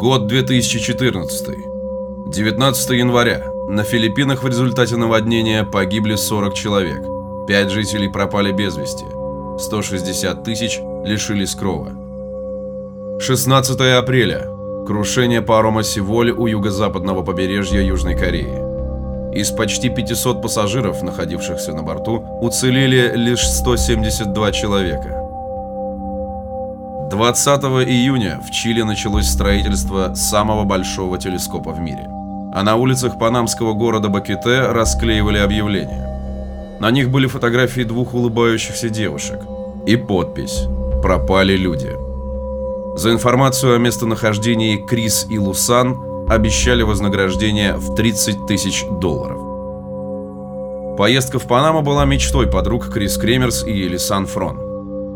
Год 2014. 19 января. На Филиппинах в результате наводнения погибли 40 человек. 5 жителей пропали без вести. 160 тысяч лишились крова. 16 апреля. Крушение парома Сиволь у юго-западного побережья Южной Кореи. Из почти 500 пассажиров, находившихся на борту, уцелели лишь 172 человека. 20 июня в Чили началось строительство самого большого телескопа в мире. А на улицах панамского города Бакете расклеивали объявления. На них были фотографии двух улыбающихся девушек и подпись «Пропали люди». За информацию о местонахождении Крис и Лусан обещали вознаграждение в 30 тысяч долларов. Поездка в Панаму была мечтой подруг Крис Кремерс и Элисан Фрон.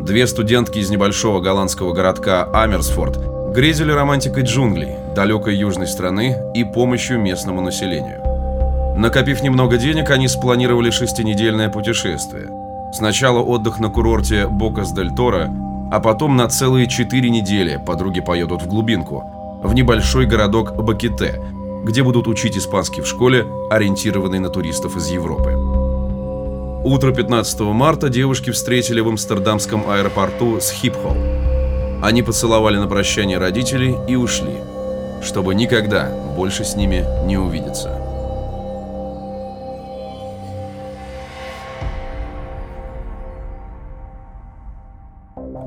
Две студентки из небольшого голландского городка Амерсфорд грезили романтикой джунглей, далекой южной страны и помощью местному населению. Накопив немного денег, они спланировали шестинедельное путешествие. Сначала отдых на курорте Бокас-дель-Торо, а потом на целые четыре недели подруги поедут в глубинку, в небольшой городок Бакете, где будут учить испанский в школе, ориентированной на туристов из Европы. Утро 15 марта девушки встретили в амстердамском аэропорту Схипхол. Они поцеловали на прощание родителей и ушли, чтобы никогда больше с ними не увидеться.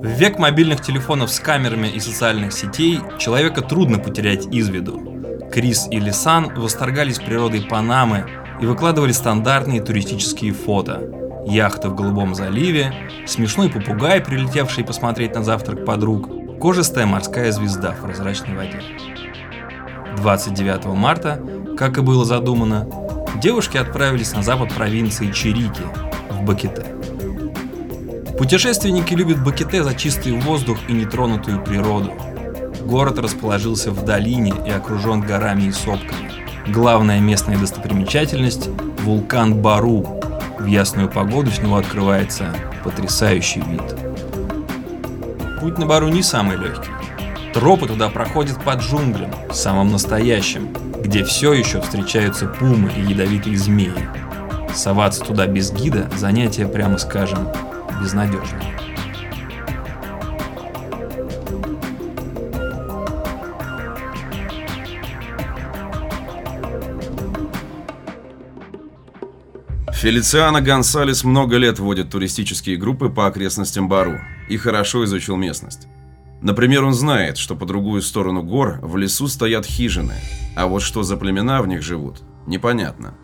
В век мобильных телефонов с камерами и социальных сетей человека трудно потерять из виду. Крис и Лисан восторгались природой Панамы и выкладывали стандартные туристические фото. Яхта в Голубом заливе, смешной попугай, прилетевший посмотреть на завтрак подруг, кожистая морская звезда в прозрачной воде. 29 марта, как и было задумано, девушки отправились на запад провинции Чирики, в Бакете. Путешественники любят Бакете за чистый воздух и нетронутую природу. Город расположился в долине и окружен горами и сопками. Главная местная достопримечательность – вулкан Бару. В ясную погоду с него открывается потрясающий вид. Путь на Бару не самый легкий. Тропы туда проходят под джунглем, самым настоящим, где все еще встречаются пумы и ядовитые змеи. Соваться туда без гида – занятие, прямо скажем, безнадежно. Фелициано Гонсалес много лет водит туристические группы по окрестностям Бару и хорошо изучил местность. Например, он знает, что по другую сторону гор в лесу стоят хижины, а вот что за племена в них живут, непонятно.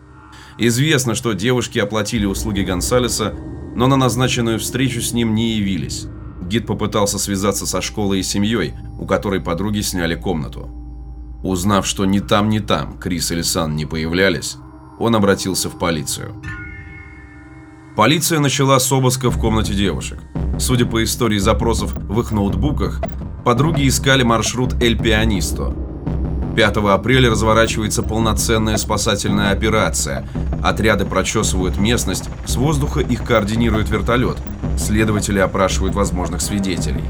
Известно, что девушки оплатили услуги Гонсалеса, но на назначенную встречу с ним не явились. Гид попытался связаться со школой и семьей, у которой подруги сняли комнату. Узнав, что ни там, ни там Крис или Сан не появлялись, он обратился в полицию. Полиция начала с обыска в комнате девушек. Судя по истории запросов в их ноутбуках, подруги искали маршрут Эль Пианисто. 5 апреля разворачивается полноценная спасательная операция. Отряды прочесывают местность, с воздуха их координирует вертолет. Следователи опрашивают возможных свидетелей.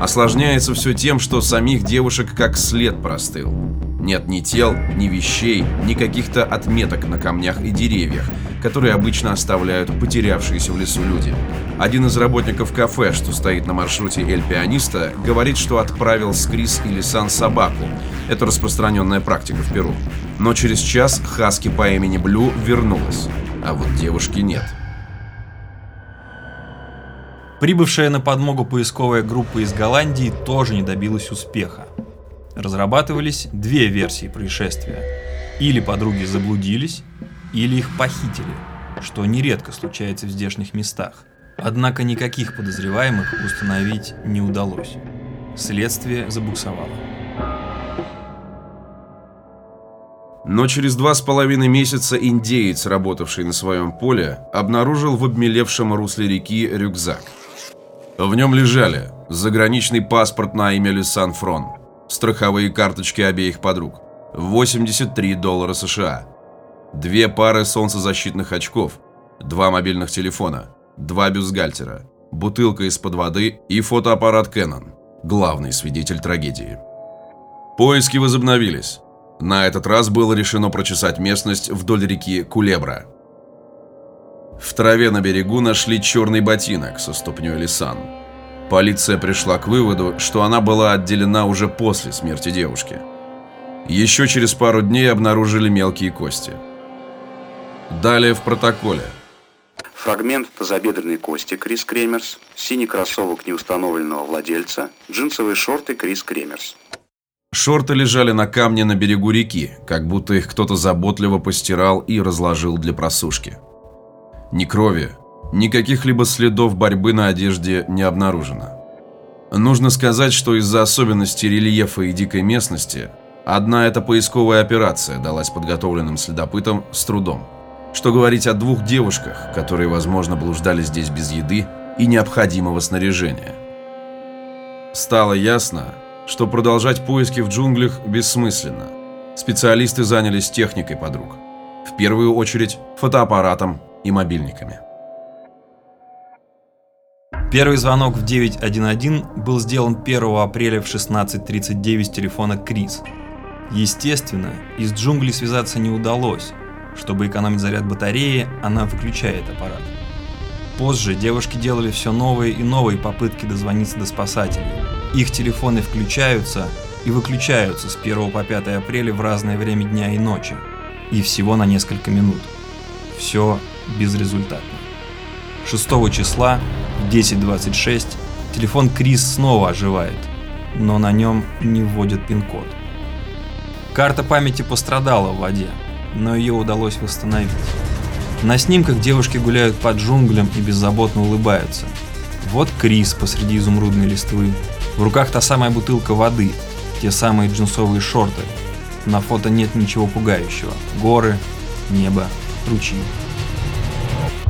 Осложняется все тем, что самих девушек как след простыл. Нет ни тел, ни вещей, ни каких-то отметок на камнях и деревьях, которые обычно оставляют потерявшиеся в лесу люди. Один из работников кафе, что стоит на маршруте Эль Пианиста, говорит, что отправил с Крис или Сан собаку. Это распространенная практика в Перу. Но через час Хаски по имени Блю вернулась, а вот девушки нет. Прибывшая на подмогу поисковая группа из Голландии тоже не добилась успеха. Разрабатывались две версии происшествия. Или подруги заблудились, или их похитили, что нередко случается в здешних местах. Однако никаких подозреваемых установить не удалось. Следствие забуксовало. Но через два с половиной месяца индеец, работавший на своем поле, обнаружил в обмелевшем русле реки рюкзак. В нем лежали заграничный паспорт на имя Люсан Фрон, страховые карточки обеих подруг, 83 доллара США, две пары солнцезащитных очков, два мобильных телефона, два бюстгальтера, бутылка из-под воды и фотоаппарат Canon, главный свидетель трагедии. Поиски возобновились. На этот раз было решено прочесать местность вдоль реки Кулебра. В траве на берегу нашли черный ботинок со ступней Лисан. Полиция пришла к выводу, что она была отделена уже после смерти девушки. Еще через пару дней обнаружили мелкие кости. Далее в протоколе. Фрагмент тазобедренной кости Крис Кремерс, синий кроссовок неустановленного владельца, джинсовые шорты Крис Кремерс. Шорты лежали на камне на берегу реки, как будто их кто-то заботливо постирал и разложил для просушки. Ни крови, ни каких-либо следов борьбы на одежде не обнаружено. Нужно сказать, что из-за особенностей рельефа и дикой местности, одна эта поисковая операция далась подготовленным следопытам с трудом. Что говорить о двух девушках, которые, возможно, блуждали здесь без еды и необходимого снаряжения. Стало ясно, что продолжать поиски в джунглях бессмысленно. Специалисты занялись техникой подруг. В первую очередь фотоаппаратом и мобильниками. Первый звонок в 911 был сделан 1 апреля в 16.39 с телефона Крис. Естественно, из джунглей связаться не удалось. Чтобы экономить заряд батареи, она выключает аппарат. Позже девушки делали все новые и новые попытки дозвониться до спасателей. Их телефоны включаются и выключаются с 1 по 5 апреля в разное время дня и ночи. И всего на несколько минут. Все безрезультатно. 6 числа в 10.26 телефон Крис снова оживает, но на нем не вводят пин-код. Карта памяти пострадала в воде, но ее удалось восстановить. На снимках девушки гуляют по джунглям и беззаботно улыбаются. Вот Крис посреди изумрудной листвы, в руках та самая бутылка воды, те самые джинсовые шорты. На фото нет ничего пугающего. Горы, небо, ручьи.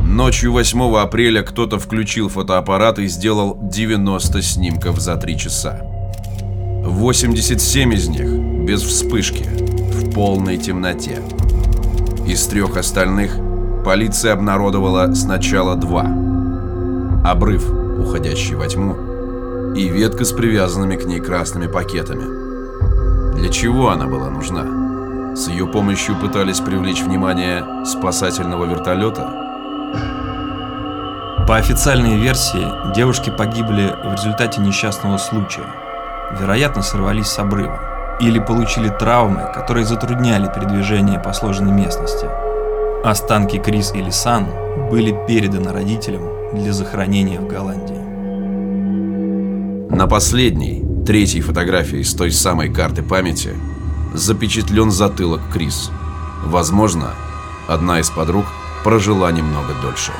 Ночью 8 апреля кто-то включил фотоаппарат и сделал 90 снимков за 3 часа. 87 из них без вспышки, в полной темноте. Из трех остальных полиция обнародовала сначала два. Обрыв, уходящий во тьму, и ветка с привязанными к ней красными пакетами. Для чего она была нужна? С ее помощью пытались привлечь внимание спасательного вертолета? По официальной версии, девушки погибли в результате несчастного случая. Вероятно, сорвались с обрыва. Или получили травмы, которые затрудняли передвижение по сложной местности. Останки Крис и Лисан были переданы родителям для захоронения в Голландии. На последней, третьей фотографии с той самой карты памяти запечатлен затылок Крис. Возможно, одна из подруг прожила немного дольше.